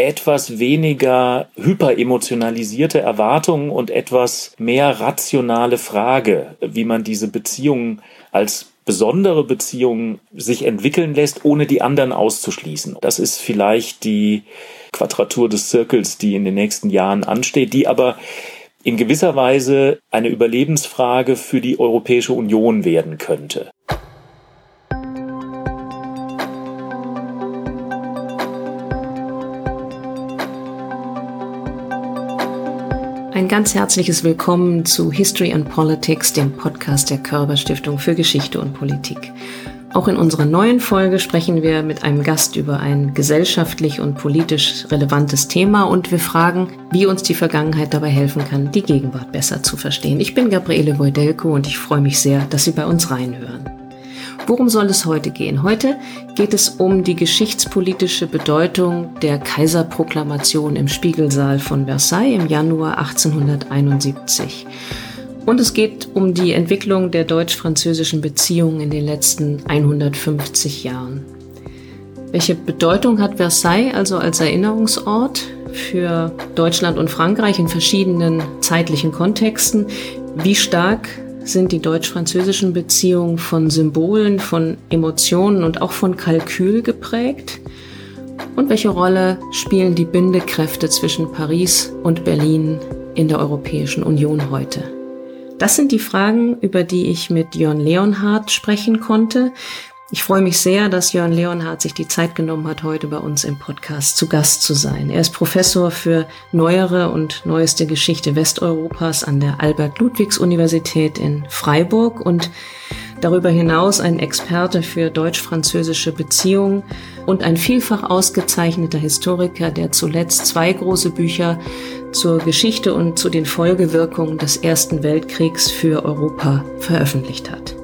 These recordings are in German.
etwas weniger hyperemotionalisierte Erwartungen und etwas mehr rationale Frage, wie man diese Beziehungen als besondere Beziehungen sich entwickeln lässt, ohne die anderen auszuschließen. Das ist vielleicht die Quadratur des Zirkels, die in den nächsten Jahren ansteht, die aber in gewisser Weise eine Überlebensfrage für die Europäische Union werden könnte. Ein ganz herzliches Willkommen zu History and Politics, dem Podcast der Körber Stiftung für Geschichte und Politik. Auch in unserer neuen Folge sprechen wir mit einem Gast über ein gesellschaftlich und politisch relevantes Thema und wir fragen, wie uns die Vergangenheit dabei helfen kann, die Gegenwart besser zu verstehen. Ich bin Gabriele Wojdelko und ich freue mich sehr, dass Sie bei uns reinhören. Worum soll es heute gehen? Heute geht es um die geschichtspolitische Bedeutung der Kaiserproklamation im Spiegelsaal von Versailles im Januar 1871. Und es geht um die Entwicklung der deutsch-französischen Beziehungen in den letzten 150 Jahren. Welche Bedeutung hat Versailles also als Erinnerungsort für Deutschland und Frankreich in verschiedenen zeitlichen Kontexten? Wie stark sind die deutsch-französischen Beziehungen von Symbolen, von Emotionen und auch von Kalkül geprägt? Und welche Rolle spielen die Bindekräfte zwischen Paris und Berlin in der Europäischen Union heute? Das sind die Fragen, über die ich mit Jörn Leonhardt sprechen konnte. Ich freue mich sehr, dass Jörn Leonhardt sich die Zeit genommen hat, heute bei uns im Podcast zu Gast zu sein. Er ist Professor für neuere und neueste Geschichte Westeuropas an der Albert-Ludwigs-Universität in Freiburg und darüber hinaus ein Experte für deutsch-französische Beziehungen und ein vielfach ausgezeichneter Historiker, der zuletzt zwei große Bücher zur Geschichte und zu den Folgewirkungen des Ersten Weltkriegs für Europa veröffentlicht hat.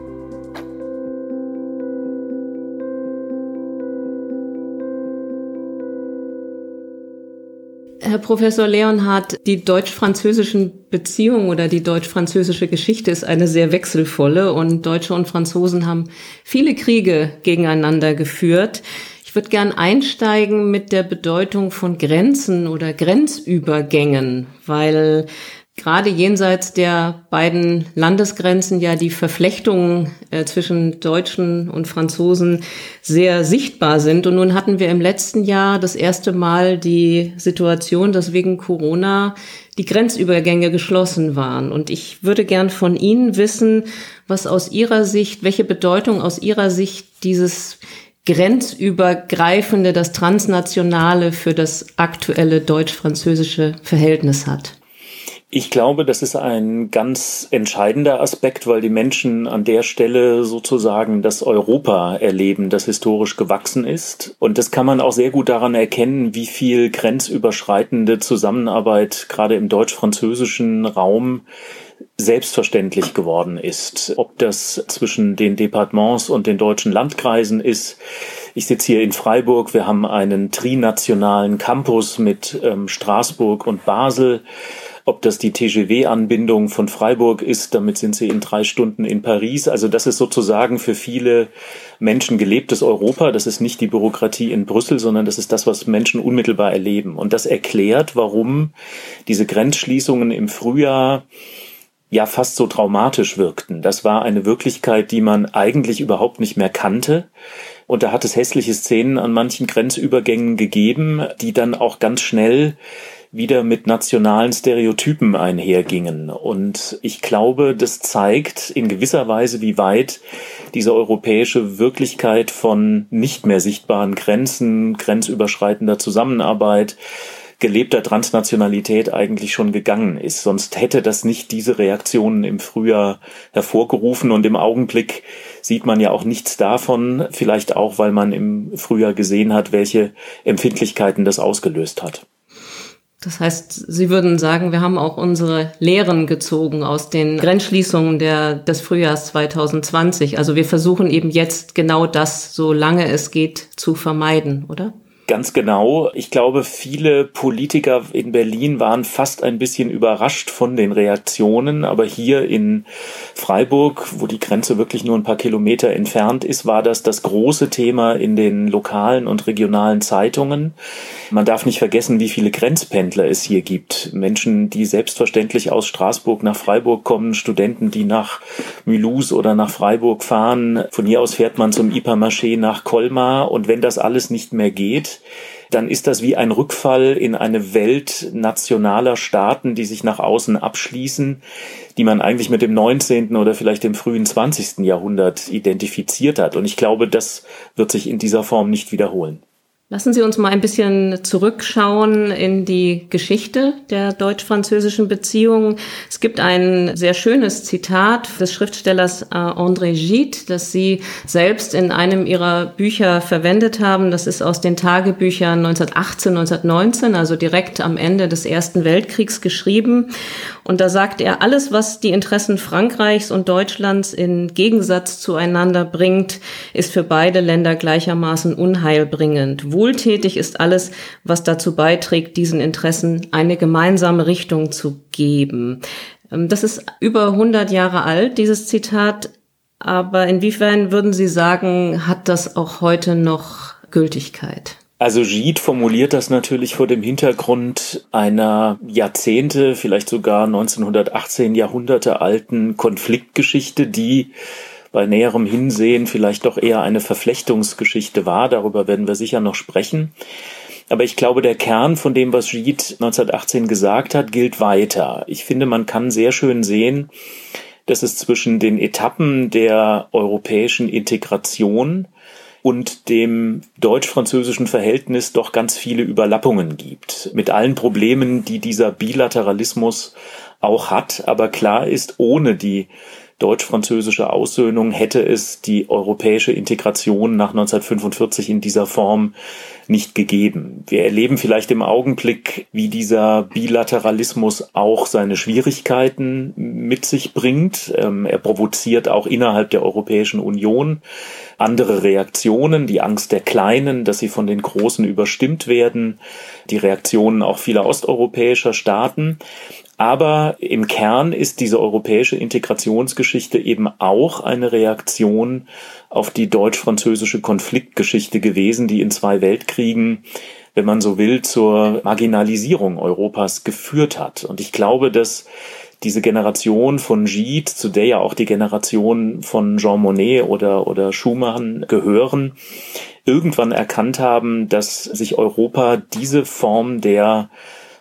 Herr Professor Leonhardt, die deutsch-französischen Beziehungen oder die deutsch-französische Geschichte ist eine sehr wechselvolle und Deutsche und Franzosen haben viele Kriege gegeneinander geführt. Ich würde gern einsteigen mit der Bedeutung von Grenzen oder Grenzübergängen, weil gerade jenseits der beiden Landesgrenzen ja die Verflechtungen äh, zwischen Deutschen und Franzosen sehr sichtbar sind. Und nun hatten wir im letzten Jahr das erste Mal die Situation, dass wegen Corona die Grenzübergänge geschlossen waren. Und ich würde gern von Ihnen wissen, was aus Ihrer Sicht, welche Bedeutung aus Ihrer Sicht dieses grenzübergreifende, das transnationale für das aktuelle deutsch-französische Verhältnis hat. Ich glaube, das ist ein ganz entscheidender Aspekt, weil die Menschen an der Stelle sozusagen das Europa erleben, das historisch gewachsen ist. Und das kann man auch sehr gut daran erkennen, wie viel grenzüberschreitende Zusammenarbeit gerade im deutsch-französischen Raum selbstverständlich geworden ist. Ob das zwischen den Departements und den deutschen Landkreisen ist. Ich sitze hier in Freiburg. Wir haben einen trinationalen Campus mit ähm, Straßburg und Basel. Ob das die TGW-Anbindung von Freiburg ist, damit sind sie in drei Stunden in Paris. Also das ist sozusagen für viele Menschen gelebtes Europa. Das ist nicht die Bürokratie in Brüssel, sondern das ist das, was Menschen unmittelbar erleben. Und das erklärt, warum diese Grenzschließungen im Frühjahr ja fast so traumatisch wirkten. Das war eine Wirklichkeit, die man eigentlich überhaupt nicht mehr kannte. Und da hat es hässliche Szenen an manchen Grenzübergängen gegeben, die dann auch ganz schnell wieder mit nationalen Stereotypen einhergingen. Und ich glaube, das zeigt in gewisser Weise, wie weit diese europäische Wirklichkeit von nicht mehr sichtbaren Grenzen, grenzüberschreitender Zusammenarbeit, gelebter Transnationalität eigentlich schon gegangen ist. Sonst hätte das nicht diese Reaktionen im Frühjahr hervorgerufen und im Augenblick sieht man ja auch nichts davon, vielleicht auch, weil man im Frühjahr gesehen hat, welche Empfindlichkeiten das ausgelöst hat. Das heißt, Sie würden sagen, wir haben auch unsere Lehren gezogen aus den Grenzschließungen der, des Frühjahrs 2020. Also wir versuchen eben jetzt genau das, solange es geht, zu vermeiden, oder? Ganz genau. Ich glaube, viele Politiker in Berlin waren fast ein bisschen überrascht von den Reaktionen. Aber hier in Freiburg, wo die Grenze wirklich nur ein paar Kilometer entfernt ist, war das das große Thema in den lokalen und regionalen Zeitungen. Man darf nicht vergessen, wie viele Grenzpendler es hier gibt. Menschen, die selbstverständlich aus Straßburg nach Freiburg kommen, Studenten, die nach Mulhouse oder nach Freiburg fahren. Von hier aus fährt man zum Ipermarché nach Colmar. Und wenn das alles nicht mehr geht, dann ist das wie ein Rückfall in eine Welt nationaler Staaten, die sich nach außen abschließen, die man eigentlich mit dem 19. oder vielleicht dem frühen 20. Jahrhundert identifiziert hat. Und ich glaube, das wird sich in dieser Form nicht wiederholen. Lassen Sie uns mal ein bisschen zurückschauen in die Geschichte der deutsch-französischen Beziehungen. Es gibt ein sehr schönes Zitat des Schriftstellers äh, André Gide, das Sie selbst in einem Ihrer Bücher verwendet haben. Das ist aus den Tagebüchern 1918, 1919, also direkt am Ende des Ersten Weltkriegs geschrieben. Und da sagt er, alles, was die Interessen Frankreichs und Deutschlands in Gegensatz zueinander bringt, ist für beide Länder gleichermaßen unheilbringend. Wohltätig ist alles, was dazu beiträgt, diesen Interessen eine gemeinsame Richtung zu geben. Ähm, das ist über 100 Jahre alt, dieses Zitat. Aber inwiefern würden Sie sagen, hat das auch heute noch Gültigkeit? Also Gide formuliert das natürlich vor dem Hintergrund einer Jahrzehnte, vielleicht sogar 1918 Jahrhunderte alten Konfliktgeschichte, die bei näherem Hinsehen vielleicht doch eher eine Verflechtungsgeschichte war. Darüber werden wir sicher noch sprechen. Aber ich glaube, der Kern von dem, was Gide 1918 gesagt hat, gilt weiter. Ich finde, man kann sehr schön sehen, dass es zwischen den Etappen der europäischen Integration und dem deutsch-französischen Verhältnis doch ganz viele Überlappungen gibt. Mit allen Problemen, die dieser Bilateralismus auch hat. Aber klar ist, ohne die deutsch-französische Aussöhnung hätte es die europäische Integration nach 1945 in dieser Form nicht gegeben. Wir erleben vielleicht im Augenblick, wie dieser Bilateralismus auch seine Schwierigkeiten mit sich bringt. Ähm, er provoziert auch innerhalb der Europäischen Union andere Reaktionen, die Angst der Kleinen, dass sie von den Großen überstimmt werden, die Reaktionen auch vieler osteuropäischer Staaten. Aber im Kern ist diese europäische Integrationsgeschichte eben auch eine Reaktion auf die deutsch-französische Konfliktgeschichte gewesen, die in zwei Weltkriegen, wenn man so will, zur Marginalisierung Europas geführt hat. Und ich glaube, dass diese Generation von Gide, zu der ja auch die Generation von Jean Monnet oder, oder Schumann gehören, irgendwann erkannt haben, dass sich Europa diese Form der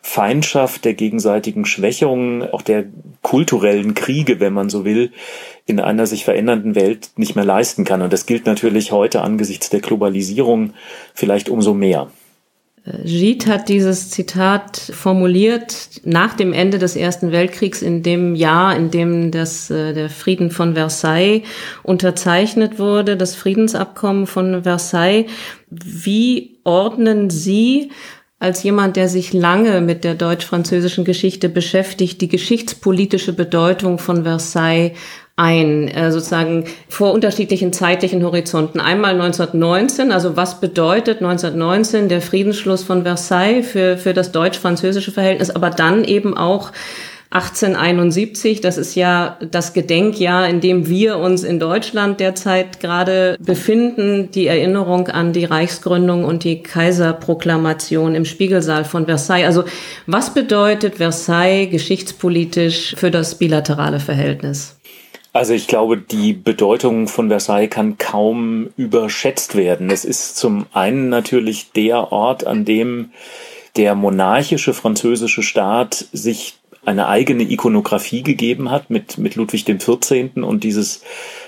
Feindschaft, der gegenseitigen Schwächung, auch der kulturellen Kriege, wenn man so will, in einer sich verändernden Welt nicht mehr leisten kann. Und das gilt natürlich heute angesichts der Globalisierung vielleicht umso mehr. Gide hat dieses Zitat formuliert nach dem Ende des Ersten Weltkriegs, in dem Jahr, in dem das, äh, der Frieden von Versailles unterzeichnet wurde, das Friedensabkommen von Versailles. Wie ordnen Sie als jemand, der sich lange mit der deutsch-französischen Geschichte beschäftigt, die geschichtspolitische Bedeutung von Versailles ein, äh, sozusagen vor unterschiedlichen zeitlichen Horizonten. Einmal 1919, also was bedeutet 1919 der Friedensschluss von Versailles für, für das deutsch-französische Verhältnis, aber dann eben auch 1871, das ist ja das Gedenkjahr, in dem wir uns in Deutschland derzeit gerade befinden, die Erinnerung an die Reichsgründung und die Kaiserproklamation im Spiegelsaal von Versailles. Also was bedeutet Versailles geschichtspolitisch für das bilaterale Verhältnis? Also ich glaube, die Bedeutung von Versailles kann kaum überschätzt werden. Es ist zum einen natürlich der Ort, an dem der monarchische französische Staat sich eine eigene Ikonografie gegeben hat mit, mit Ludwig dem 14. und dieses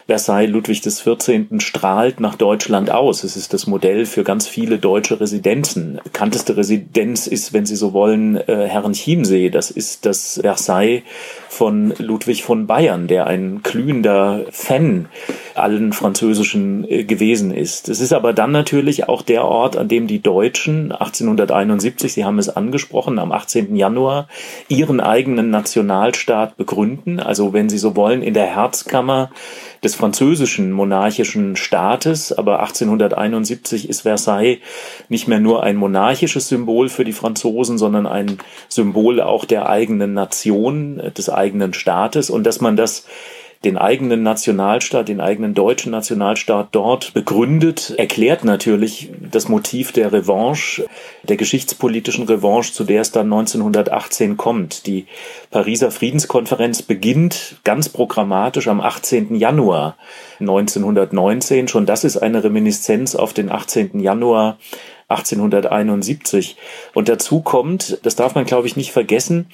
Versailles Ludwig 14. strahlt nach Deutschland aus. Es ist das Modell für ganz viele deutsche Residenzen. Bekannteste Residenz ist, wenn Sie so wollen, äh, Herrenchiemsee. Das ist das Versailles von Ludwig von Bayern, der ein glühender Fan allen französischen äh, gewesen ist. Es ist aber dann natürlich auch der Ort, an dem die Deutschen 1871, Sie haben es angesprochen, am 18. Januar ihren eigenen Nationalstaat begründen. Also wenn Sie so wollen, in der Herzkammer des französischen monarchischen Staates. Aber 1871 ist Versailles nicht mehr nur ein monarchisches Symbol für die Franzosen, sondern ein Symbol auch der eigenen Nation, des eigenen Staates. Und dass man das den eigenen Nationalstaat, den eigenen deutschen Nationalstaat dort begründet, erklärt natürlich das Motiv der Revanche, der geschichtspolitischen Revanche, zu der es dann 1918 kommt. Die Pariser Friedenskonferenz beginnt ganz programmatisch am 18. Januar 1919. Schon das ist eine Reminiszenz auf den 18. Januar 1871. Und dazu kommt, das darf man glaube ich nicht vergessen,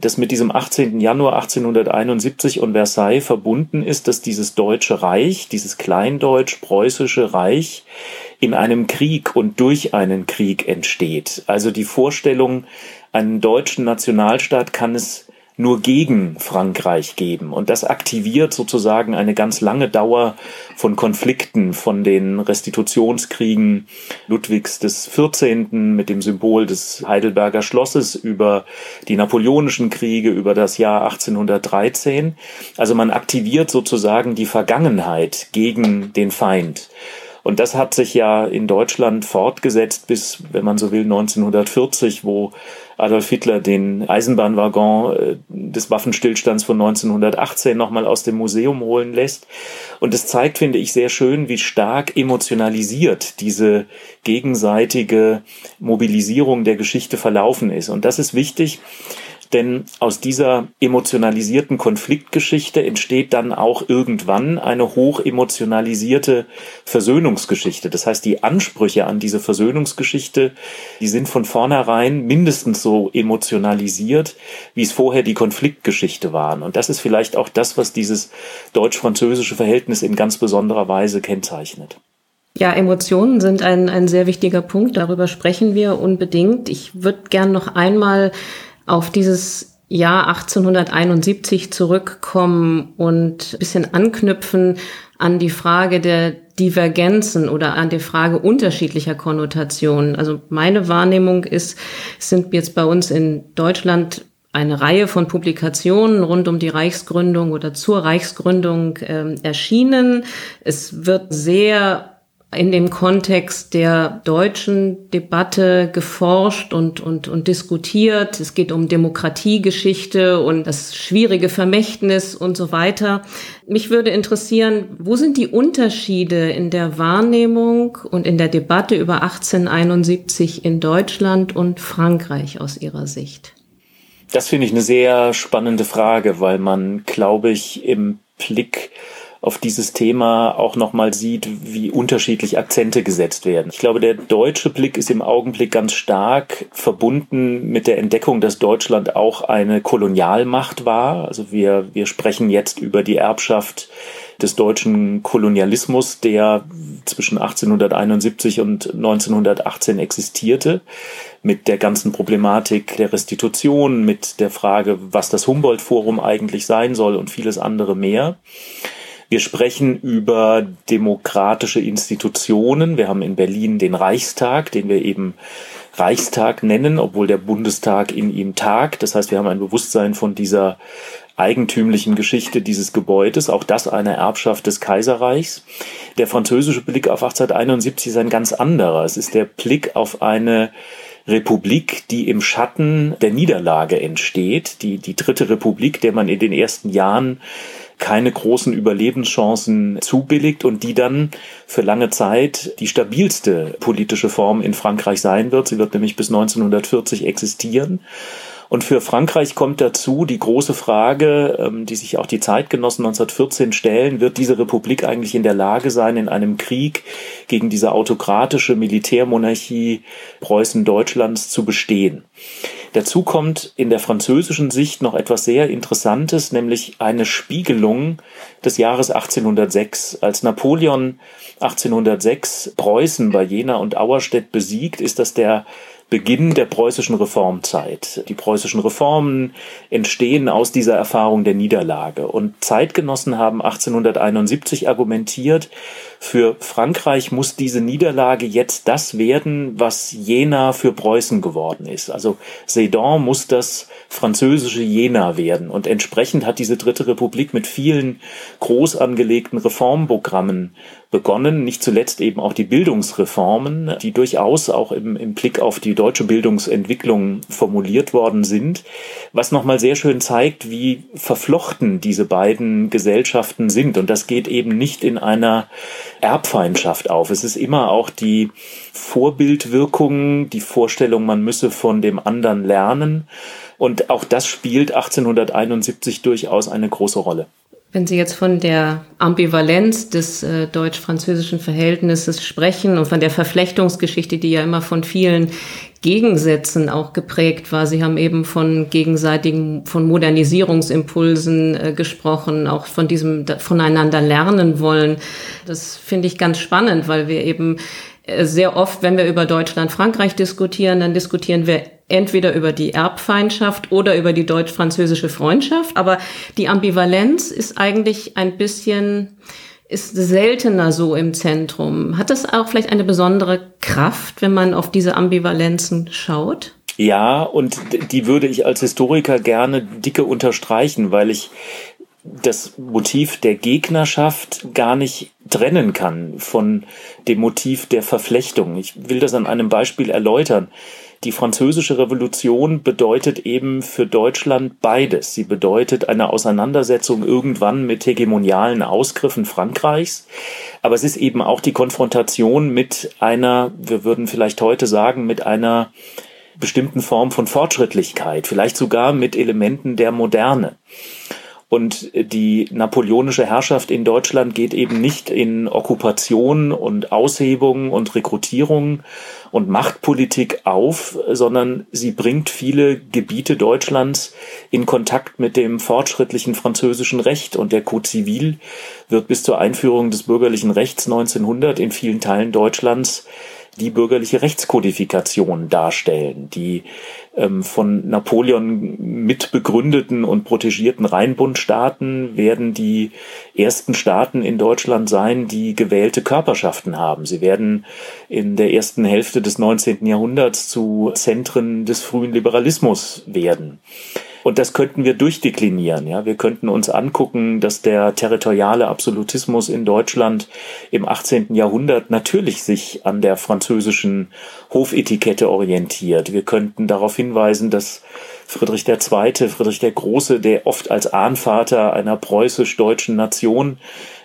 das mit diesem 18. Januar 1871 und Versailles verbunden ist, dass dieses Deutsche Reich, dieses kleindeutsch-preußische Reich in einem Krieg und durch einen Krieg entsteht. Also die Vorstellung, einen deutschen Nationalstaat kann es nur gegen Frankreich geben. Und das aktiviert sozusagen eine ganz lange Dauer von Konflikten, von den Restitutionskriegen Ludwigs des 14. mit dem Symbol des Heidelberger Schlosses über die Napoleonischen Kriege, über das Jahr 1813. Also man aktiviert sozusagen die Vergangenheit gegen den Feind. Und das hat sich ja in Deutschland fortgesetzt bis, wenn man so will, 1940, wo Adolf Hitler den Eisenbahnwaggon äh, des Waffenstillstands von 1918 nochmal aus dem Museum holen lässt. Und es zeigt, finde ich, sehr schön, wie stark emotionalisiert diese gegenseitige Mobilisierung der Geschichte verlaufen ist. Und das ist wichtig, denn aus dieser emotionalisierten Konfliktgeschichte entsteht dann auch irgendwann eine hoch emotionalisierte Versöhnungsgeschichte. Das heißt, die Ansprüche an diese Versöhnungsgeschichte, die sind von vornherein mindestens so emotionalisiert, wie es vorher die Konfliktgeschichte waren. Und das ist vielleicht auch das, was dieses deutsch-französische Verhältnis in ganz besonderer Weise kennzeichnet. Ja, Emotionen sind ein, ein sehr wichtiger Punkt. Darüber sprechen wir unbedingt. Ich würde gern noch einmal auf dieses Jahr 1871 zurückkommen und ein bisschen anknüpfen an die Frage der Divergenzen oder an die Frage unterschiedlicher Konnotationen. Also meine Wahrnehmung ist, es sind jetzt bei uns in Deutschland eine Reihe von Publikationen rund um die Reichsgründung oder zur Reichsgründung äh, erschienen. Es wird sehr in dem Kontext der deutschen Debatte geforscht und, und, und diskutiert. Es geht um Demokratiegeschichte und das schwierige Vermächtnis und so weiter. Mich würde interessieren, wo sind die Unterschiede in der Wahrnehmung und in der Debatte über 1871 in Deutschland und Frankreich aus Ihrer Sicht? Das finde ich eine sehr spannende Frage, weil man, glaube ich, im Blick auf dieses Thema auch nochmal sieht, wie unterschiedlich Akzente gesetzt werden. Ich glaube, der deutsche Blick ist im Augenblick ganz stark verbunden mit der Entdeckung, dass Deutschland auch eine Kolonialmacht war. Also wir, wir sprechen jetzt über die Erbschaft des deutschen Kolonialismus, der zwischen 1871 und 1918 existierte, mit der ganzen Problematik der Restitution, mit der Frage, was das Humboldt-Forum eigentlich sein soll und vieles andere mehr. Wir sprechen über demokratische Institutionen. Wir haben in Berlin den Reichstag, den wir eben Reichstag nennen, obwohl der Bundestag in ihm tagt. Das heißt, wir haben ein Bewusstsein von dieser eigentümlichen Geschichte dieses Gebäudes, auch das eine Erbschaft des Kaiserreichs. Der französische Blick auf 1871 ist ein ganz anderer. Es ist der Blick auf eine Republik, die im Schatten der Niederlage entsteht, die, die dritte Republik, der man in den ersten Jahren keine großen Überlebenschancen zubilligt und die dann für lange Zeit die stabilste politische Form in Frankreich sein wird. Sie wird nämlich bis 1940 existieren. Und für Frankreich kommt dazu die große Frage, ähm, die sich auch die Zeitgenossen 1914 stellen, wird diese Republik eigentlich in der Lage sein, in einem Krieg gegen diese autokratische Militärmonarchie Preußen-Deutschlands zu bestehen? Dazu kommt in der französischen Sicht noch etwas sehr Interessantes, nämlich eine Spiegelung des Jahres 1806. Als Napoleon 1806 Preußen bei Jena und Auerstedt besiegt, ist das der Beginn der preußischen Reformzeit. Die preußischen Reformen entstehen aus dieser Erfahrung der Niederlage. Und Zeitgenossen haben 1871 argumentiert, für Frankreich muss diese Niederlage jetzt das werden, was Jena für Preußen geworden ist. Also Sedan muss das französische Jena werden. Und entsprechend hat diese Dritte Republik mit vielen groß angelegten Reformprogrammen begonnen, nicht zuletzt eben auch die Bildungsreformen, die durchaus auch im, im Blick auf die deutsche Bildungsentwicklung formuliert worden sind, was nochmal sehr schön zeigt, wie verflochten diese beiden Gesellschaften sind. Und das geht eben nicht in einer Erbfeindschaft auf. Es ist immer auch die Vorbildwirkung, die Vorstellung, man müsse von dem anderen lernen. Und auch das spielt 1871 durchaus eine große Rolle. Wenn Sie jetzt von der Ambivalenz des äh, deutsch-französischen Verhältnisses sprechen und von der Verflechtungsgeschichte, die ja immer von vielen Gegensätzen auch geprägt war. Sie haben eben von gegenseitigen, von Modernisierungsimpulsen äh, gesprochen, auch von diesem voneinander lernen wollen. Das finde ich ganz spannend, weil wir eben äh, sehr oft, wenn wir über Deutschland-Frankreich diskutieren, dann diskutieren wir entweder über die Erbfeindschaft oder über die deutsch-französische Freundschaft. Aber die Ambivalenz ist eigentlich ein bisschen, ist seltener so im Zentrum. Hat das auch vielleicht eine besondere Kraft, wenn man auf diese Ambivalenzen schaut? Ja, und die würde ich als Historiker gerne dicke unterstreichen, weil ich das Motiv der Gegnerschaft gar nicht trennen kann von dem Motiv der Verflechtung. Ich will das an einem Beispiel erläutern. Die französische Revolution bedeutet eben für Deutschland beides. Sie bedeutet eine Auseinandersetzung irgendwann mit hegemonialen Ausgriffen Frankreichs, aber es ist eben auch die Konfrontation mit einer, wir würden vielleicht heute sagen, mit einer bestimmten Form von Fortschrittlichkeit, vielleicht sogar mit Elementen der Moderne. Und die napoleonische Herrschaft in Deutschland geht eben nicht in Okkupation und Aushebung und Rekrutierung und Machtpolitik auf, sondern sie bringt viele Gebiete Deutschlands in Kontakt mit dem fortschrittlichen französischen Recht. Und der Code Civil wird bis zur Einführung des bürgerlichen Rechts 1900 in vielen Teilen Deutschlands die bürgerliche Rechtskodifikation darstellen, die ähm, von Napoleon mitbegründeten und protegierten Rheinbundstaaten werden die ersten Staaten in Deutschland sein, die gewählte Körperschaften haben. Sie werden in der ersten Hälfte des 19. Jahrhunderts zu Zentren des frühen Liberalismus werden. Und das könnten wir durchdeklinieren. Ja, wir könnten uns angucken, dass der territoriale Absolutismus in Deutschland im 18. Jahrhundert natürlich sich an der französischen Hofetikette orientiert. Wir könnten darauf hinweisen, dass Friedrich II., Friedrich der Große, der oft als Ahnvater einer preußisch-deutschen Nation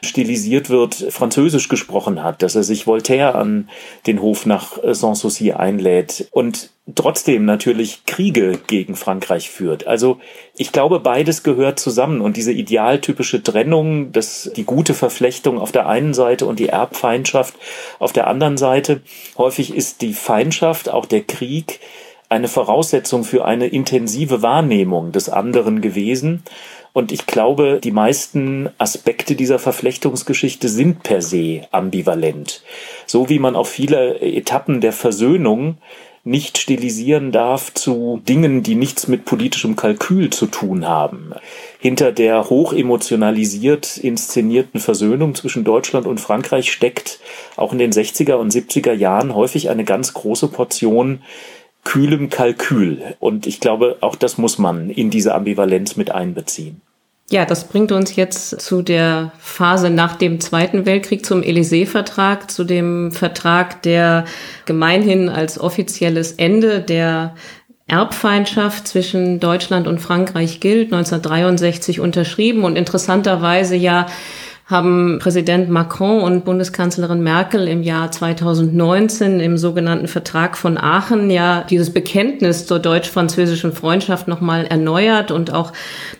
stilisiert wird, Französisch gesprochen hat, dass er sich Voltaire an den Hof nach Sanssouci einlädt und trotzdem natürlich Kriege gegen Frankreich führt. Also ich glaube, beides gehört zusammen und diese idealtypische Trennung, dass die gute Verflechtung auf der einen Seite und die Erbfeindschaft auf der anderen Seite, häufig ist die Feindschaft, auch der Krieg, eine Voraussetzung für eine intensive Wahrnehmung des anderen gewesen. Und ich glaube, die meisten Aspekte dieser Verflechtungsgeschichte sind per se ambivalent. So wie man auch viele Etappen der Versöhnung nicht stilisieren darf zu Dingen, die nichts mit politischem Kalkül zu tun haben. Hinter der hochemotionalisiert inszenierten Versöhnung zwischen Deutschland und Frankreich steckt auch in den 60er und 70er Jahren häufig eine ganz große Portion kühlem Kalkül. Und ich glaube, auch das muss man in diese Ambivalenz mit einbeziehen. Ja, das bringt uns jetzt zu der Phase nach dem Zweiten Weltkrieg, zum Élysée-Vertrag, zu dem Vertrag, der gemeinhin als offizielles Ende der Erbfeindschaft zwischen Deutschland und Frankreich gilt, 1963 unterschrieben und interessanterweise ja haben Präsident Macron und Bundeskanzlerin Merkel im Jahr 2019 im sogenannten Vertrag von Aachen ja dieses Bekenntnis zur deutsch-französischen Freundschaft nochmal erneuert und auch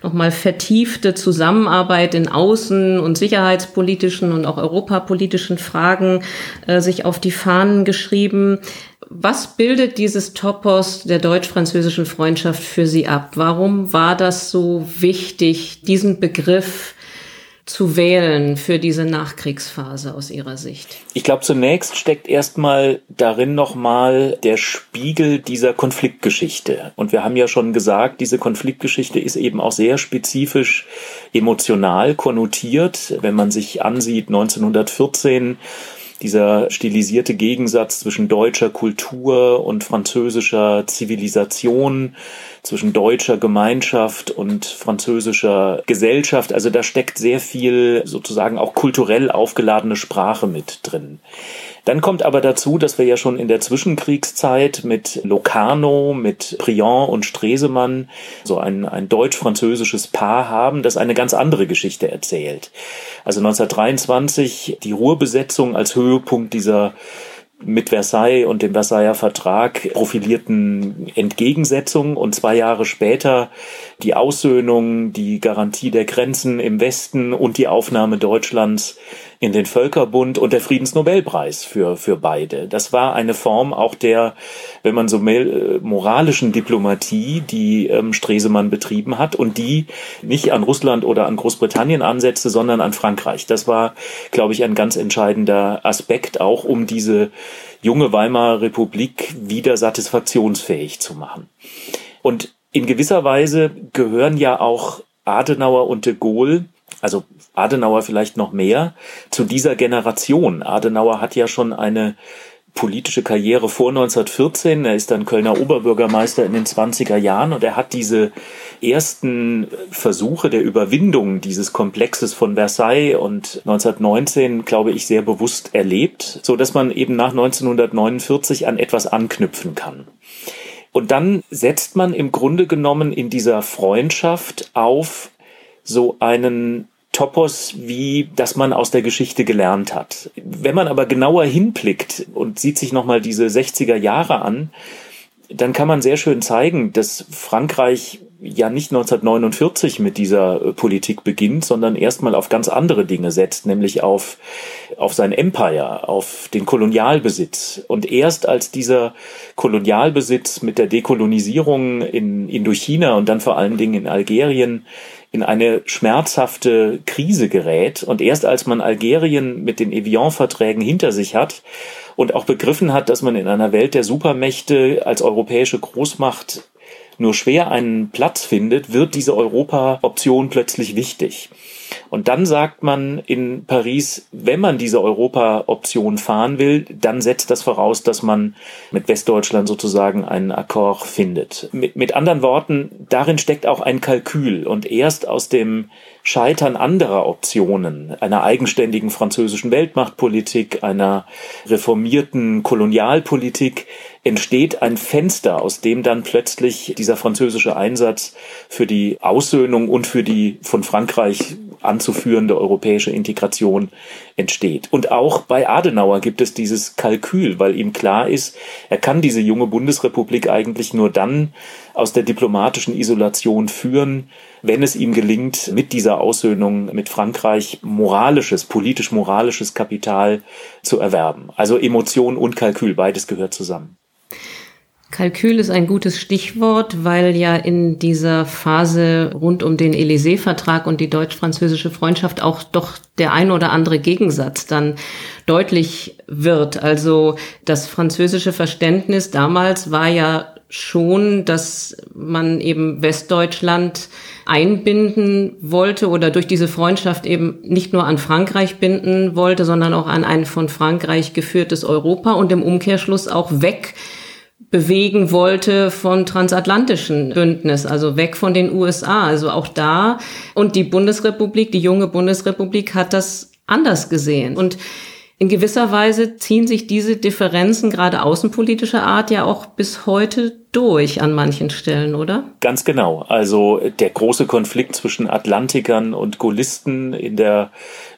nochmal vertiefte Zusammenarbeit in außen- und sicherheitspolitischen und auch europapolitischen Fragen äh, sich auf die Fahnen geschrieben. Was bildet dieses Topos der deutsch-französischen Freundschaft für Sie ab? Warum war das so wichtig, diesen Begriff zu wählen für diese Nachkriegsphase aus Ihrer Sicht? Ich glaube, zunächst steckt erstmal darin nochmal der Spiegel dieser Konfliktgeschichte. Und wir haben ja schon gesagt, diese Konfliktgeschichte ist eben auch sehr spezifisch emotional konnotiert. Wenn man sich ansieht, 1914 dieser stilisierte Gegensatz zwischen deutscher Kultur und französischer Zivilisation, zwischen deutscher Gemeinschaft und französischer Gesellschaft. Also da steckt sehr viel sozusagen auch kulturell aufgeladene Sprache mit drin. Dann kommt aber dazu, dass wir ja schon in der Zwischenkriegszeit mit Locarno, mit Briand und Stresemann so ein, ein deutsch-französisches Paar haben, das eine ganz andere Geschichte erzählt. Also 1923 die Ruhrbesetzung als Höhepunkt dieser mit Versailles und dem Versailler Vertrag profilierten Entgegensetzung und zwei Jahre später die Aussöhnung, die Garantie der Grenzen im Westen und die Aufnahme Deutschlands in den Völkerbund und der Friedensnobelpreis für, für beide. Das war eine Form auch der, wenn man so will, moralischen Diplomatie, die ähm, Stresemann betrieben hat und die nicht an Russland oder an Großbritannien ansetzte, sondern an Frankreich. Das war, glaube ich, ein ganz entscheidender Aspekt, auch um diese junge Weimarer Republik wieder satisfaktionsfähig zu machen. Und in gewisser Weise gehören ja auch Adenauer und de Gaulle also Adenauer vielleicht noch mehr, zu dieser Generation. Adenauer hat ja schon eine politische Karriere vor 1914. Er ist dann Kölner Oberbürgermeister in den 20er Jahren und er hat diese ersten Versuche der Überwindung dieses Komplexes von Versailles und 1919, glaube ich, sehr bewusst erlebt, so dass man eben nach 1949 an etwas anknüpfen kann. Und dann setzt man im Grunde genommen in dieser Freundschaft auf so einen Topos, wie das man aus der Geschichte gelernt hat. Wenn man aber genauer hinblickt und sieht sich nochmal diese 60er Jahre an, dann kann man sehr schön zeigen, dass Frankreich ja nicht 1949 mit dieser äh, Politik beginnt, sondern erstmal auf ganz andere Dinge setzt, nämlich auf, auf sein Empire, auf den Kolonialbesitz. Und erst als dieser Kolonialbesitz mit der Dekolonisierung in Indochina und dann vor allen Dingen in Algerien in eine schmerzhafte Krise gerät. Und erst als man Algerien mit den Evian-Verträgen hinter sich hat und auch begriffen hat, dass man in einer Welt der Supermächte als europäische Großmacht nur schwer einen Platz findet, wird diese Europa-Option plötzlich wichtig. Und dann sagt man in Paris, wenn man diese Europa-Option fahren will, dann setzt das voraus, dass man mit Westdeutschland sozusagen einen Akkord findet. Mit, mit anderen Worten, darin steckt auch ein Kalkül. Und erst aus dem Scheitern anderer Optionen, einer eigenständigen französischen Weltmachtpolitik, einer reformierten Kolonialpolitik, entsteht ein Fenster, aus dem dann plötzlich dieser französische Einsatz für die Aussöhnung und für die von Frankreich anzuführende europäische Integration entsteht. Und auch bei Adenauer gibt es dieses Kalkül, weil ihm klar ist, er kann diese junge Bundesrepublik eigentlich nur dann aus der diplomatischen Isolation führen, wenn es ihm gelingt, mit dieser Aussöhnung mit Frankreich moralisches, politisch-moralisches Kapital zu erwerben. Also Emotion und Kalkül, beides gehört zusammen. Kalkül ist ein gutes Stichwort, weil ja in dieser Phase rund um den Élysée-Vertrag und die deutsch-französische Freundschaft auch doch der ein oder andere Gegensatz dann deutlich wird. Also das französische Verständnis damals war ja schon, dass man eben Westdeutschland einbinden wollte oder durch diese Freundschaft eben nicht nur an Frankreich binden wollte, sondern auch an ein von Frankreich geführtes Europa und im Umkehrschluss auch weg bewegen wollte vom transatlantischen Bündnis, also weg von den USA. Also auch da. Und die Bundesrepublik, die junge Bundesrepublik hat das anders gesehen. Und in gewisser Weise ziehen sich diese Differenzen gerade außenpolitischer Art ja auch bis heute durch an manchen Stellen, oder? Ganz genau. Also der große Konflikt zwischen Atlantikern und Gaullisten in der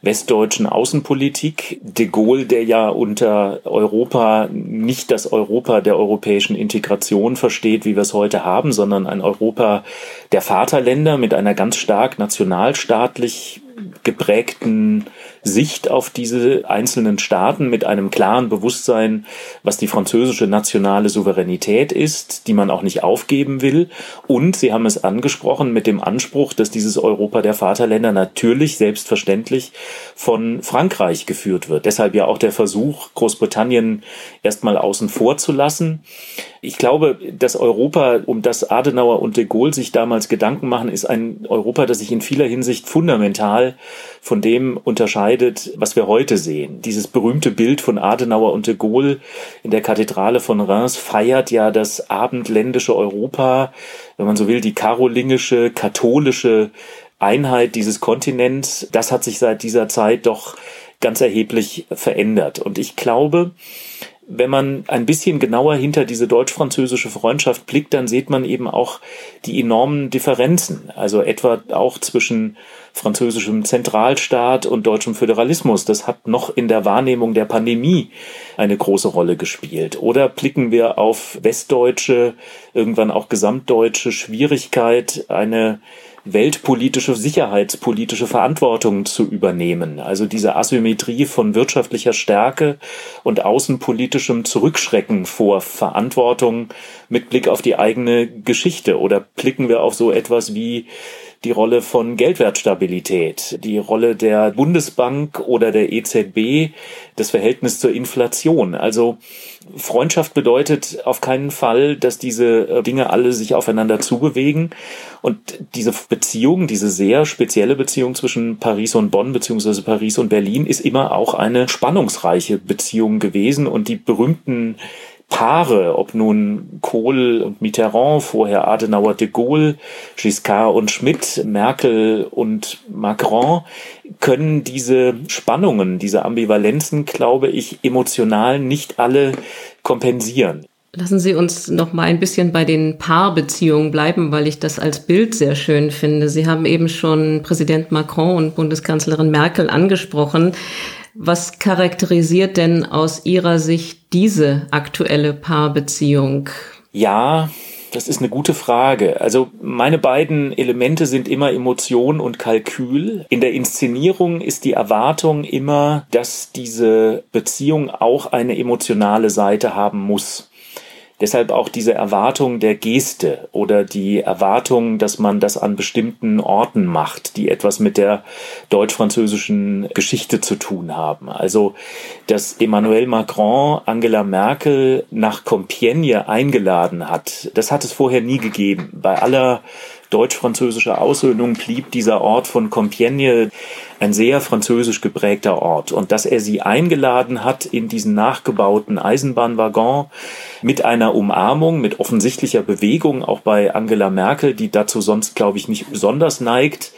westdeutschen Außenpolitik. De Gaulle, der ja unter Europa nicht das Europa der europäischen Integration versteht, wie wir es heute haben, sondern ein Europa der Vaterländer mit einer ganz stark nationalstaatlich geprägten Sicht auf diese einzelnen Staaten mit einem klaren Bewusstsein, was die französische nationale Souveränität ist, die man auch nicht aufgeben will. Und Sie haben es angesprochen mit dem Anspruch, dass dieses Europa der Vaterländer natürlich selbstverständlich von Frankreich geführt wird. Deshalb ja auch der Versuch, Großbritannien erstmal außen vor zu lassen. Ich glaube, das Europa, um das Adenauer und de Gaulle sich damals Gedanken machen, ist ein Europa, das sich in vieler Hinsicht fundamental von dem unterscheidet, was wir heute sehen. Dieses berühmte Bild von Adenauer und de Gaulle in der Kathedrale von Reims feiert ja das abendländische Europa, wenn man so will, die karolingische, katholische Einheit dieses Kontinents. Das hat sich seit dieser Zeit doch ganz erheblich verändert. Und ich glaube, wenn man ein bisschen genauer hinter diese deutsch-französische Freundschaft blickt, dann sieht man eben auch die enormen Differenzen. Also etwa auch zwischen französischem Zentralstaat und deutschem Föderalismus. Das hat noch in der Wahrnehmung der Pandemie eine große Rolle gespielt. Oder blicken wir auf westdeutsche, irgendwann auch gesamtdeutsche Schwierigkeit, eine weltpolitische, sicherheitspolitische Verantwortung zu übernehmen. Also diese Asymmetrie von wirtschaftlicher Stärke und außenpolitischem Zurückschrecken vor Verantwortung mit Blick auf die eigene Geschichte. Oder blicken wir auf so etwas wie die Rolle von Geldwertstabilität, die Rolle der Bundesbank oder der EZB, das Verhältnis zur Inflation. Also Freundschaft bedeutet auf keinen Fall, dass diese äh, Dinge alle sich aufeinander zubewegen. Und diese Beziehung, diese sehr spezielle Beziehung zwischen Paris und Bonn beziehungsweise Paris und Berlin ist immer auch eine spannungsreiche Beziehung gewesen. Und die berühmten Paare, ob nun Kohl und Mitterrand, vorher Adenauer de Gaulle, Giscard und Schmidt, Merkel und Macron, können diese Spannungen, diese Ambivalenzen, glaube ich, emotional nicht alle kompensieren. Lassen Sie uns noch mal ein bisschen bei den Paarbeziehungen bleiben, weil ich das als Bild sehr schön finde. Sie haben eben schon Präsident Macron und Bundeskanzlerin Merkel angesprochen. Was charakterisiert denn aus Ihrer Sicht diese aktuelle Paarbeziehung? Ja, das ist eine gute Frage. Also meine beiden Elemente sind immer Emotion und Kalkül. In der Inszenierung ist die Erwartung immer, dass diese Beziehung auch eine emotionale Seite haben muss. Deshalb auch diese Erwartung der Geste oder die Erwartung, dass man das an bestimmten Orten macht, die etwas mit der deutsch-französischen Geschichte zu tun haben. Also, dass Emmanuel Macron Angela Merkel nach Compiègne eingeladen hat, das hat es vorher nie gegeben. Bei aller deutsch-französischer Aussöhnung blieb dieser Ort von Compiègne ein sehr französisch geprägter Ort. Und dass er sie eingeladen hat in diesen nachgebauten Eisenbahnwaggon mit einer Umarmung, mit offensichtlicher Bewegung, auch bei Angela Merkel, die dazu sonst, glaube ich, nicht besonders neigt,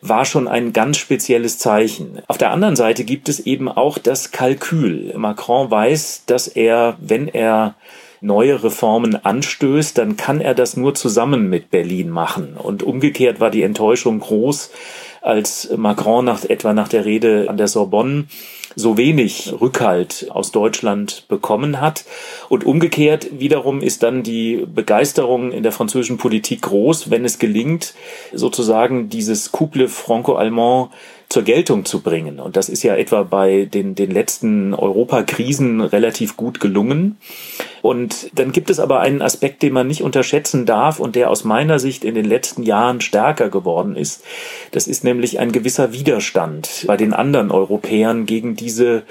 war schon ein ganz spezielles Zeichen. Auf der anderen Seite gibt es eben auch das Kalkül. Macron weiß, dass er, wenn er neue Reformen anstößt, dann kann er das nur zusammen mit Berlin machen. Und umgekehrt war die Enttäuschung groß, als Macron nach, etwa nach der Rede an der Sorbonne so wenig Rückhalt aus Deutschland bekommen hat. Und umgekehrt wiederum ist dann die Begeisterung in der französischen Politik groß, wenn es gelingt, sozusagen dieses Couple franco-allemand zur Geltung zu bringen. Und das ist ja etwa bei den, den letzten Europakrisen relativ gut gelungen. Und dann gibt es aber einen Aspekt, den man nicht unterschätzen darf und der aus meiner Sicht in den letzten Jahren stärker geworden ist. Das ist nämlich ein gewisser Widerstand bei den anderen Europäern gegen diese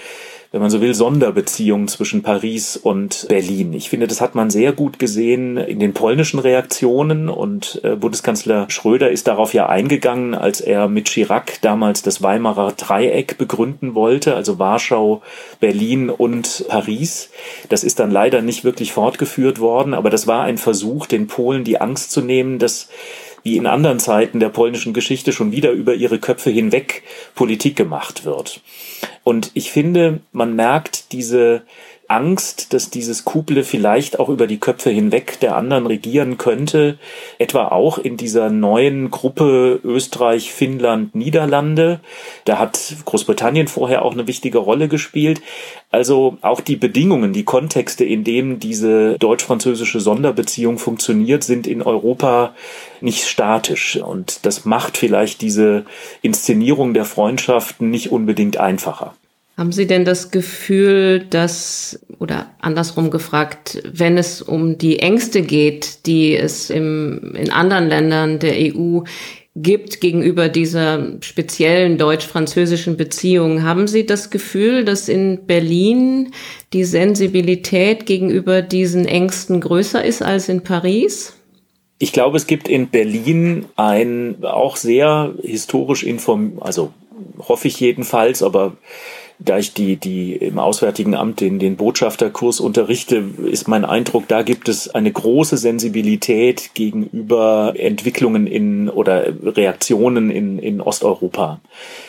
wenn man so will, Sonderbeziehungen zwischen Paris und Berlin. Ich finde, das hat man sehr gut gesehen in den polnischen Reaktionen und äh, Bundeskanzler Schröder ist darauf ja eingegangen, als er mit Chirac damals das Weimarer Dreieck begründen wollte, also Warschau, Berlin und Paris. Das ist dann leider nicht wirklich fortgeführt worden, aber das war ein Versuch, den Polen die Angst zu nehmen, dass wie in anderen Zeiten der polnischen Geschichte schon wieder über ihre Köpfe hinweg Politik gemacht wird. Und ich finde, man merkt diese Angst, dass dieses Kuble vielleicht auch über die Köpfe hinweg der anderen regieren könnte, etwa auch in dieser neuen Gruppe Österreich, Finnland, Niederlande. Da hat Großbritannien vorher auch eine wichtige Rolle gespielt. Also auch die Bedingungen, die Kontexte, in denen diese deutsch-französische Sonderbeziehung funktioniert, sind in Europa nicht statisch. Und das macht vielleicht diese Inszenierung der Freundschaften nicht unbedingt einfacher. Haben Sie denn das Gefühl, dass, oder andersrum gefragt, wenn es um die Ängste geht, die es im, in anderen Ländern der EU gibt gegenüber dieser speziellen deutsch-französischen Beziehung, haben Sie das Gefühl, dass in Berlin die Sensibilität gegenüber diesen Ängsten größer ist als in Paris? Ich glaube, es gibt in Berlin ein auch sehr historisch inform, also hoffe ich jedenfalls, aber da ich die, die im Auswärtigen Amt den, den Botschafterkurs unterrichte, ist mein Eindruck, da gibt es eine große Sensibilität gegenüber Entwicklungen in oder Reaktionen in, in Osteuropa.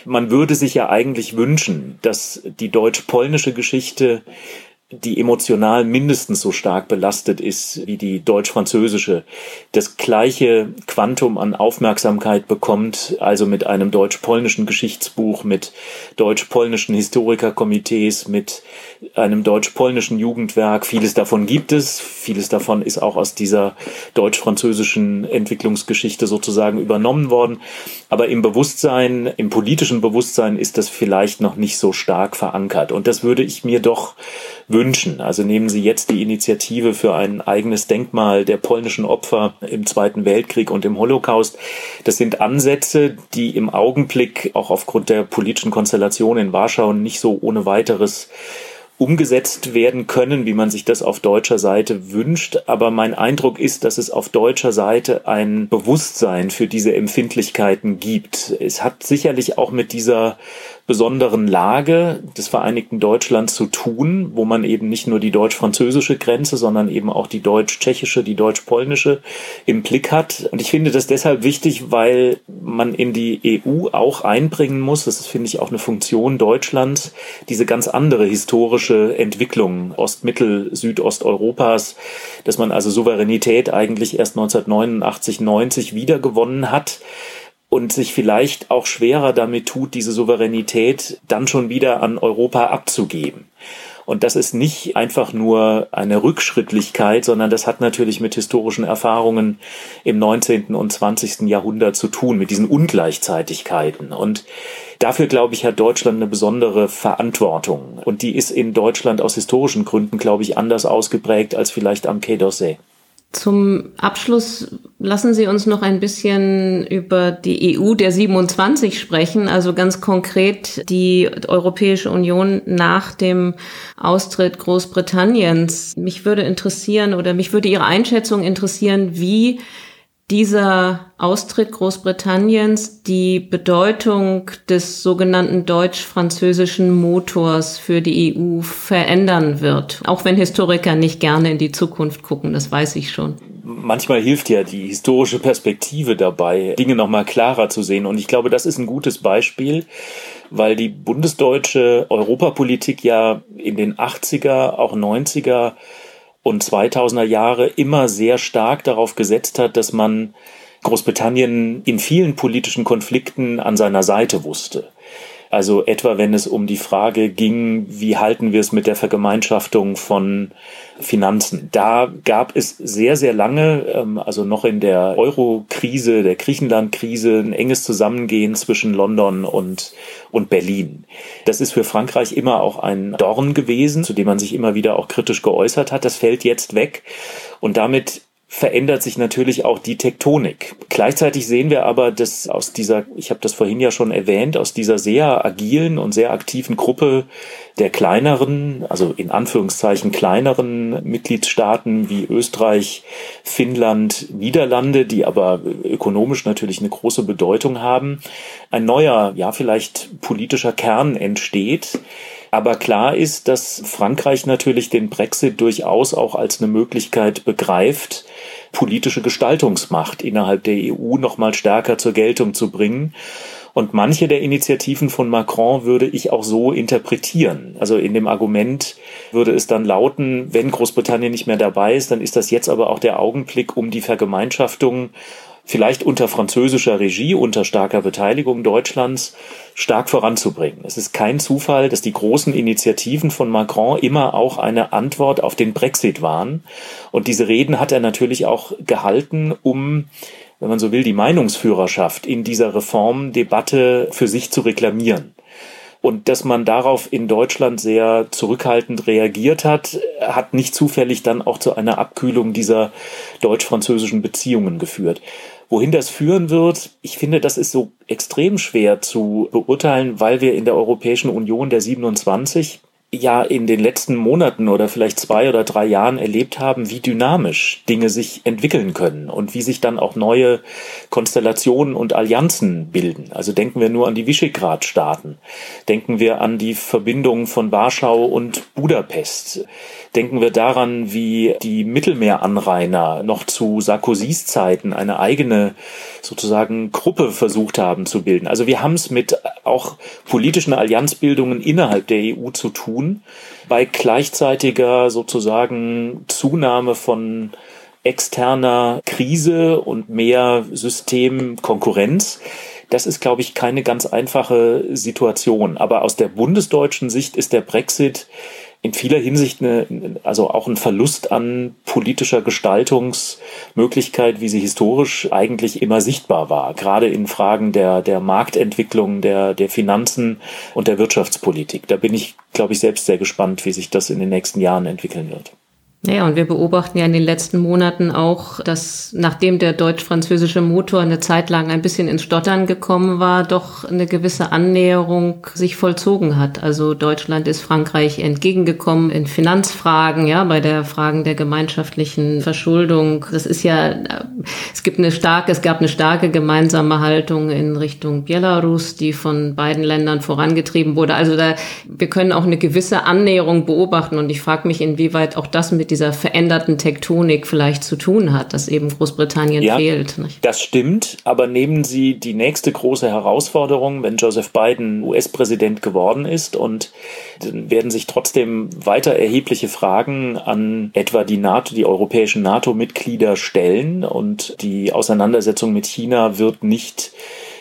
Man würde sich ja eigentlich wünschen, dass die deutsch-polnische Geschichte die emotional mindestens so stark belastet ist wie die deutsch-französische, das gleiche Quantum an Aufmerksamkeit bekommt, also mit einem deutsch-polnischen Geschichtsbuch, mit deutsch-polnischen Historikerkomitees, mit einem deutsch-polnischen Jugendwerk. Vieles davon gibt es, vieles davon ist auch aus dieser deutsch-französischen Entwicklungsgeschichte sozusagen übernommen worden. Aber im Bewusstsein, im politischen Bewusstsein ist das vielleicht noch nicht so stark verankert. Und das würde ich mir doch wünschen. Also nehmen Sie jetzt die Initiative für ein eigenes Denkmal der polnischen Opfer im Zweiten Weltkrieg und im Holocaust. Das sind Ansätze, die im Augenblick auch aufgrund der politischen Konstellation in Warschau nicht so ohne weiteres umgesetzt werden können, wie man sich das auf deutscher Seite wünscht. Aber mein Eindruck ist, dass es auf deutscher Seite ein Bewusstsein für diese Empfindlichkeiten gibt. Es hat sicherlich auch mit dieser besonderen Lage des Vereinigten Deutschlands zu tun, wo man eben nicht nur die deutsch-französische Grenze, sondern eben auch die deutsch-tschechische, die deutsch-polnische im Blick hat. Und ich finde das deshalb wichtig, weil man in die EU auch einbringen muss, das ist, finde ich, auch eine Funktion Deutschlands, diese ganz andere historische Entwicklung Ost-Mittel-, Südosteuropas, dass man also Souveränität eigentlich erst 1989, 90 wiedergewonnen hat und sich vielleicht auch schwerer damit tut, diese Souveränität dann schon wieder an Europa abzugeben. Und das ist nicht einfach nur eine Rückschrittlichkeit, sondern das hat natürlich mit historischen Erfahrungen im 19. und 20. Jahrhundert zu tun, mit diesen Ungleichzeitigkeiten. Und dafür, glaube ich, hat Deutschland eine besondere Verantwortung. Und die ist in Deutschland aus historischen Gründen, glaube ich, anders ausgeprägt als vielleicht am Quai d'Orsay. Zum Abschluss lassen Sie uns noch ein bisschen über die EU der 27 sprechen, also ganz konkret die Europäische Union nach dem Austritt Großbritanniens. Mich würde interessieren oder mich würde Ihre Einschätzung interessieren, wie dieser Austritt Großbritanniens die Bedeutung des sogenannten deutsch-französischen Motors für die EU verändern wird. Auch wenn Historiker nicht gerne in die Zukunft gucken, das weiß ich schon. Manchmal hilft ja die historische Perspektive dabei, Dinge nochmal klarer zu sehen. Und ich glaube, das ist ein gutes Beispiel, weil die bundesdeutsche Europapolitik ja in den 80er, auch 90er und 2000er Jahre immer sehr stark darauf gesetzt hat, dass man Großbritannien in vielen politischen Konflikten an seiner Seite wusste. Also etwa wenn es um die Frage ging, wie halten wir es mit der Vergemeinschaftung von Finanzen. Da gab es sehr, sehr lange, ähm, also noch in der Euro-Krise, der Griechenland-Krise, ein enges Zusammengehen zwischen London und, und Berlin. Das ist für Frankreich immer auch ein Dorn gewesen, zu dem man sich immer wieder auch kritisch geäußert hat. Das fällt jetzt weg. Und damit verändert sich natürlich auch die Tektonik. Gleichzeitig sehen wir aber, dass aus dieser, ich habe das vorhin ja schon erwähnt, aus dieser sehr agilen und sehr aktiven Gruppe der kleineren, also in Anführungszeichen kleineren Mitgliedstaaten wie Österreich, Finnland, Niederlande, die aber ökonomisch natürlich eine große Bedeutung haben, ein neuer, ja vielleicht politischer Kern entsteht, aber klar ist, dass Frankreich natürlich den Brexit durchaus auch als eine Möglichkeit begreift, politische Gestaltungsmacht innerhalb der EU noch mal stärker zur Geltung zu bringen. Und manche der Initiativen von Macron würde ich auch so interpretieren. Also in dem Argument würde es dann lauten, wenn Großbritannien nicht mehr dabei ist, dann ist das jetzt aber auch der Augenblick, um die Vergemeinschaftung vielleicht unter französischer Regie, unter starker Beteiligung Deutschlands stark voranzubringen. Es ist kein Zufall, dass die großen Initiativen von Macron immer auch eine Antwort auf den Brexit waren. Und diese Reden hat er natürlich auch gehalten, um wenn man so will, die Meinungsführerschaft in dieser Reformdebatte für sich zu reklamieren. Und dass man darauf in Deutschland sehr zurückhaltend reagiert hat, hat nicht zufällig dann auch zu einer Abkühlung dieser deutsch-französischen Beziehungen geführt. Wohin das führen wird, ich finde, das ist so extrem schwer zu beurteilen, weil wir in der Europäischen Union der 27 ja in den letzten Monaten oder vielleicht zwei oder drei Jahren erlebt haben, wie dynamisch Dinge sich entwickeln können und wie sich dann auch neue Konstellationen und Allianzen bilden. Also denken wir nur an die Visegrad-Staaten, denken wir an die Verbindung von Warschau und Budapest. Denken wir daran, wie die Mittelmeeranrainer noch zu Sarkozys Zeiten eine eigene sozusagen Gruppe versucht haben zu bilden. Also wir haben es mit auch politischen Allianzbildungen innerhalb der EU zu tun, bei gleichzeitiger sozusagen Zunahme von externer Krise und mehr Systemkonkurrenz. Das ist, glaube ich, keine ganz einfache Situation. Aber aus der bundesdeutschen Sicht ist der Brexit in vieler Hinsicht eine, also auch ein Verlust an politischer Gestaltungsmöglichkeit, wie sie historisch eigentlich immer sichtbar war, gerade in Fragen der, der Marktentwicklung, der, der Finanzen und der Wirtschaftspolitik. Da bin ich, glaube ich, selbst sehr gespannt, wie sich das in den nächsten Jahren entwickeln wird. Naja, und wir beobachten ja in den letzten Monaten auch, dass nachdem der deutsch-französische Motor eine Zeit lang ein bisschen ins Stottern gekommen war, doch eine gewisse Annäherung sich vollzogen hat. Also Deutschland ist Frankreich entgegengekommen in Finanzfragen, ja, bei der Fragen der gemeinschaftlichen Verschuldung. Das ist ja, es gibt eine starke, es gab eine starke gemeinsame Haltung in Richtung Belarus, die von beiden Ländern vorangetrieben wurde. Also da, wir können auch eine gewisse Annäherung beobachten und ich frage mich, inwieweit auch das mit dieser veränderten Tektonik vielleicht zu tun hat, dass eben Großbritannien ja, fehlt. Nicht? Das stimmt, aber nehmen Sie die nächste große Herausforderung, wenn Joseph Biden US-Präsident geworden ist und dann werden sich trotzdem weiter erhebliche Fragen an etwa die NATO, die europäischen NATO-Mitglieder stellen und die Auseinandersetzung mit China wird nicht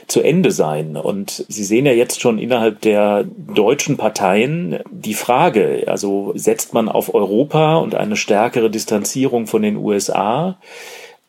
zu Ende sein. Und Sie sehen ja jetzt schon innerhalb der deutschen Parteien die Frage, also setzt man auf Europa und eine stärkere Distanzierung von den USA?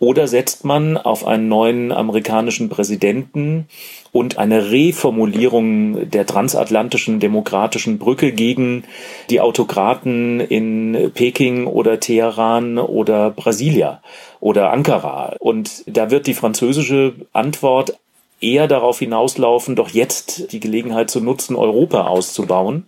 Oder setzt man auf einen neuen amerikanischen Präsidenten und eine Reformulierung der transatlantischen demokratischen Brücke gegen die Autokraten in Peking oder Teheran oder Brasilia oder Ankara? Und da wird die französische Antwort eher darauf hinauslaufen, doch jetzt die Gelegenheit zu nutzen, Europa auszubauen.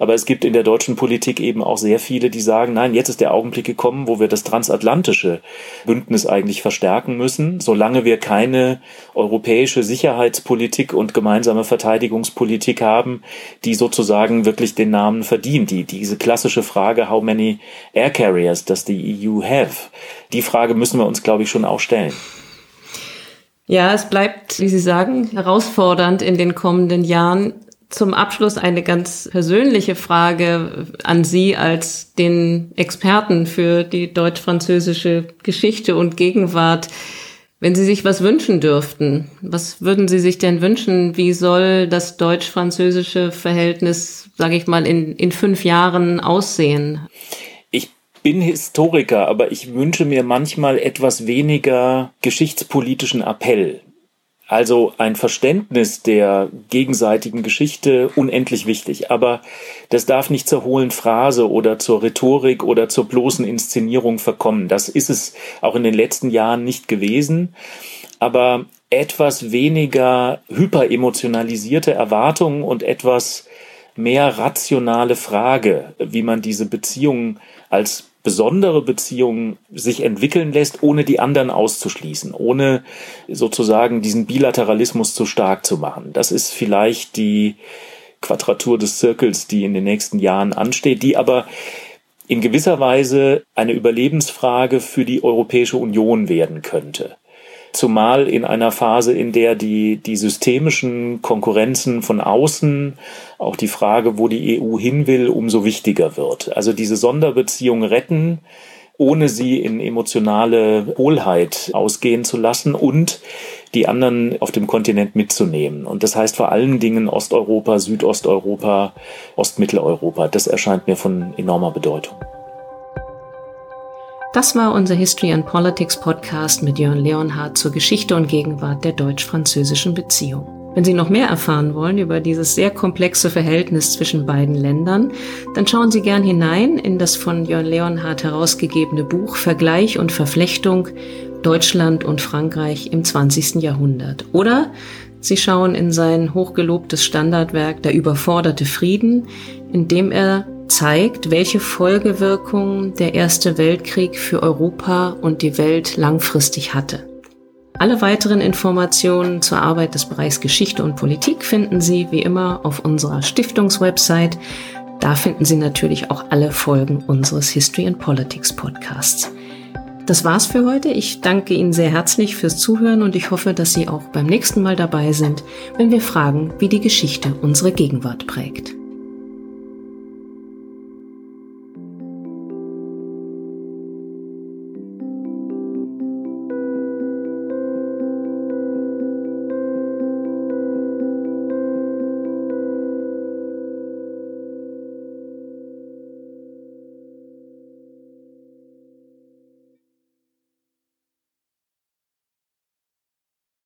Aber es gibt in der deutschen Politik eben auch sehr viele, die sagen, nein, jetzt ist der Augenblick gekommen, wo wir das transatlantische Bündnis eigentlich verstärken müssen. Solange wir keine europäische Sicherheitspolitik und gemeinsame Verteidigungspolitik haben, die sozusagen wirklich den Namen verdient. Die, diese klassische Frage, how many air carriers does the EU have? Die Frage müssen wir uns, glaube ich, schon auch stellen. Ja, es bleibt, wie Sie sagen, herausfordernd in den kommenden Jahren. Zum Abschluss eine ganz persönliche Frage an Sie als den Experten für die deutsch-französische Geschichte und Gegenwart. Wenn Sie sich was wünschen dürften, was würden Sie sich denn wünschen? Wie soll das deutsch-französische Verhältnis, sage ich mal, in, in fünf Jahren aussehen? Bin Historiker, aber ich wünsche mir manchmal etwas weniger geschichtspolitischen Appell. Also ein Verständnis der gegenseitigen Geschichte unendlich wichtig, aber das darf nicht zur hohlen Phrase oder zur Rhetorik oder zur bloßen Inszenierung verkommen. Das ist es auch in den letzten Jahren nicht gewesen, aber etwas weniger hyperemotionalisierte Erwartungen und etwas mehr rationale Frage, wie man diese Beziehungen als besondere Beziehung sich entwickeln lässt, ohne die anderen auszuschließen, ohne sozusagen diesen Bilateralismus zu stark zu machen. Das ist vielleicht die Quadratur des Zirkels, die in den nächsten Jahren ansteht, die aber in gewisser Weise eine Überlebensfrage für die Europäische Union werden könnte. Zumal in einer Phase, in der die, die systemischen Konkurrenzen von außen, auch die Frage, wo die EU hin will, umso wichtiger wird. Also diese Sonderbeziehung retten, ohne sie in emotionale Hohlheit ausgehen zu lassen und die anderen auf dem Kontinent mitzunehmen. Und das heißt vor allen Dingen Osteuropa, Südosteuropa, Ostmitteleuropa. Das erscheint mir von enormer Bedeutung. Das war unser History and Politics Podcast mit Jörn Leonhardt zur Geschichte und Gegenwart der deutsch-französischen Beziehung. Wenn Sie noch mehr erfahren wollen über dieses sehr komplexe Verhältnis zwischen beiden Ländern, dann schauen Sie gern hinein in das von Jörn Leonhardt herausgegebene Buch Vergleich und Verflechtung Deutschland und Frankreich im 20. Jahrhundert. Oder Sie schauen in sein hochgelobtes Standardwerk Der überforderte Frieden, in dem er zeigt, welche Folgewirkungen der Erste Weltkrieg für Europa und die Welt langfristig hatte. Alle weiteren Informationen zur Arbeit des Bereichs Geschichte und Politik finden Sie wie immer auf unserer Stiftungswebsite. Da finden Sie natürlich auch alle Folgen unseres History and Politics Podcasts. Das war's für heute. Ich danke Ihnen sehr herzlich fürs Zuhören und ich hoffe, dass Sie auch beim nächsten Mal dabei sind, wenn wir fragen, wie die Geschichte unsere Gegenwart prägt.